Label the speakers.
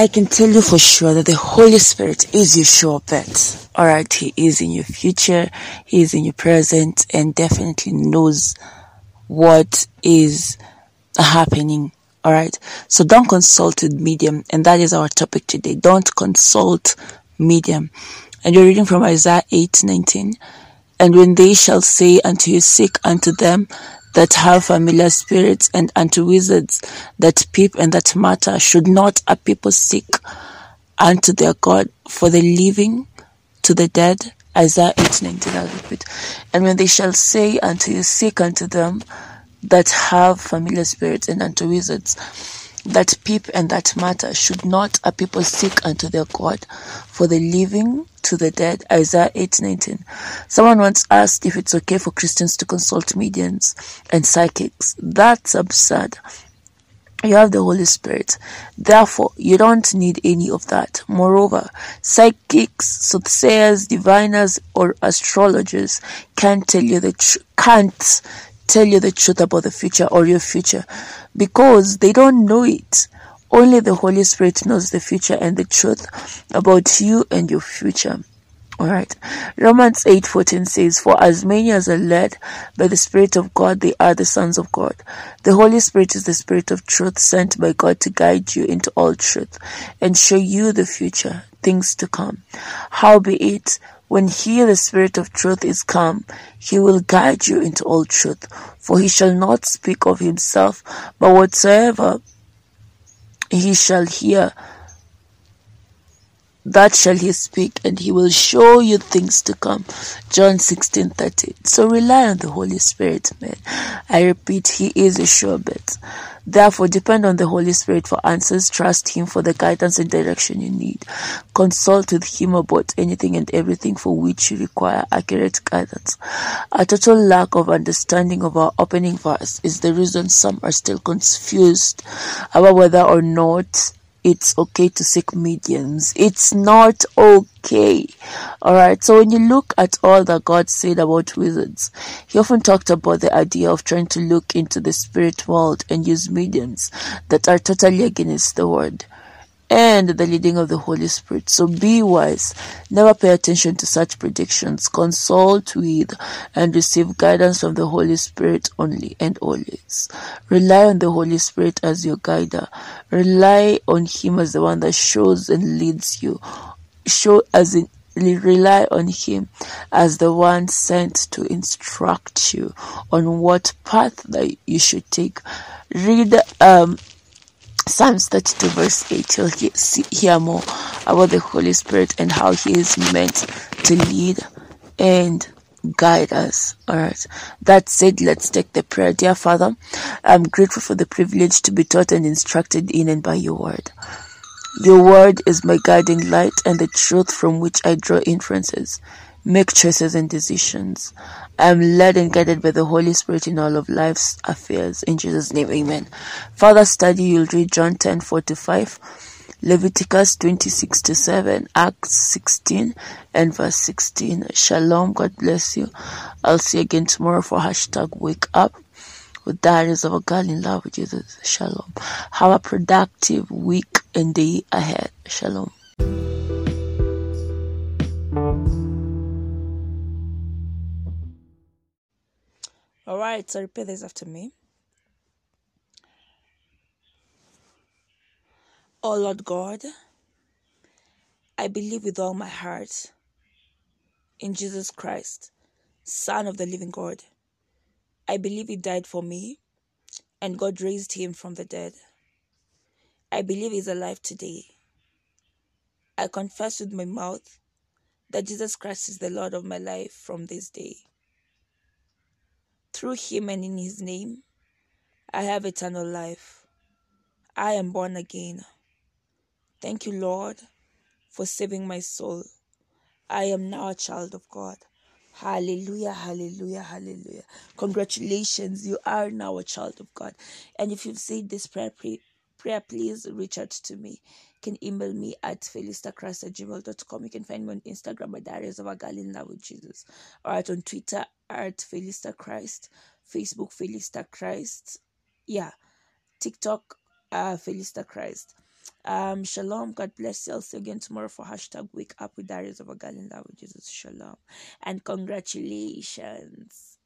Speaker 1: I can tell you for sure that the Holy Spirit is your sure bet. Alright, He is in your future, He is in your present, and definitely knows what is happening. Alright, so don't consult with medium, and that is our topic today. Don't consult medium. And you're reading from Isaiah 8 19. And when they shall say unto you, Seek unto them that have familiar spirits, and unto wizards that peep and that matter, should not a people seek unto their God for the living to the dead? Isaiah 8 19, I'll repeat. And when they shall say unto you, Seek unto them that have familiar spirits, and unto wizards that peep and that matter, should not a people seek unto their God for the living to the dead. Isaiah 8:19. Someone once asked if it's okay for Christians to consult mediums and psychics. That's absurd. You have the Holy Spirit. Therefore, you don't need any of that. Moreover, psychics, soothsayers, diviners, or astrologers can't tell you the tr- can't tell you the truth about the future or your future because they don't know it. Only the Holy Spirit knows the future and the truth about you and your future. Alright. Romans 8:14 says, For as many as are led by the Spirit of God, they are the sons of God. The Holy Spirit is the Spirit of truth sent by God to guide you into all truth and show you the future, things to come. Howbeit, when he, the Spirit of truth, is come, he will guide you into all truth. For he shall not speak of himself, but whatsoever he shall hear, that shall he speak, and he will show you things to come. John 16 13. So rely on the Holy Spirit, man. I repeat, he is a sure bet. Therefore, depend on the Holy Spirit for answers, trust him for the guidance and direction you need. Consult with him about anything and everything for which you require accurate guidance. A total lack of understanding of our opening verse is the reason some are still confused about whether or not it's okay to seek mediums. It's not okay. Alright, so when you look at all that God said about wizards, He often talked about the idea of trying to look into the spirit world and use mediums that are totally against the word and the leading of the Holy Spirit. So be wise. Never pay attention to such predictions. Consult with and receive guidance from the Holy Spirit only and always. Rely on the Holy Spirit as your guider. Rely on Him as the one that shows and leads you. Show as in rely on him as the one sent to instruct you on what path that you should take read um Psalms 32 verse 8, you'll hear more about the Holy Spirit and how He is meant to lead and guide us. Alright. That said, let's take the prayer. Dear Father, I'm grateful for the privilege to be taught and instructed in and by your word. Your word is my guiding light and the truth from which I draw inferences make choices and decisions. I am led and guided by the Holy Spirit in all of life's affairs. In Jesus' name, amen. Further study, you'll read John 10 45, Leviticus 26 to 7, Acts 16 and verse 16. Shalom. God bless you. I'll see you again tomorrow for hashtag wake up with Diaries of a Girl in Love with Jesus. Shalom. Have a productive week and day ahead. Shalom. All right, so repeat this after me. Oh Lord God, I believe with all my heart in Jesus Christ, Son of the living God. I believe He died for me and God raised Him from the dead. I believe He's alive today. I confess with my mouth that Jesus Christ is the Lord of my life from this day. Through him and in his name, I have eternal life. I am born again. Thank you, Lord, for saving my soul. I am now a child of God. Hallelujah, hallelujah, hallelujah. Congratulations, you are now a child of God. And if you've said this prayer, prayer please reach out to me. Can email me at felistachrist at gmail.com. You can find me on Instagram at Diaries of a Girl in Love with Jesus. Or on Twitter at Felista Christ. Facebook Felista Christ. Yeah. TikTok uh Felista Christ. Um, shalom. God bless you. I'll see you again tomorrow for hashtag wake up with Diaries of a Girl in Love with Jesus. Shalom. And congratulations.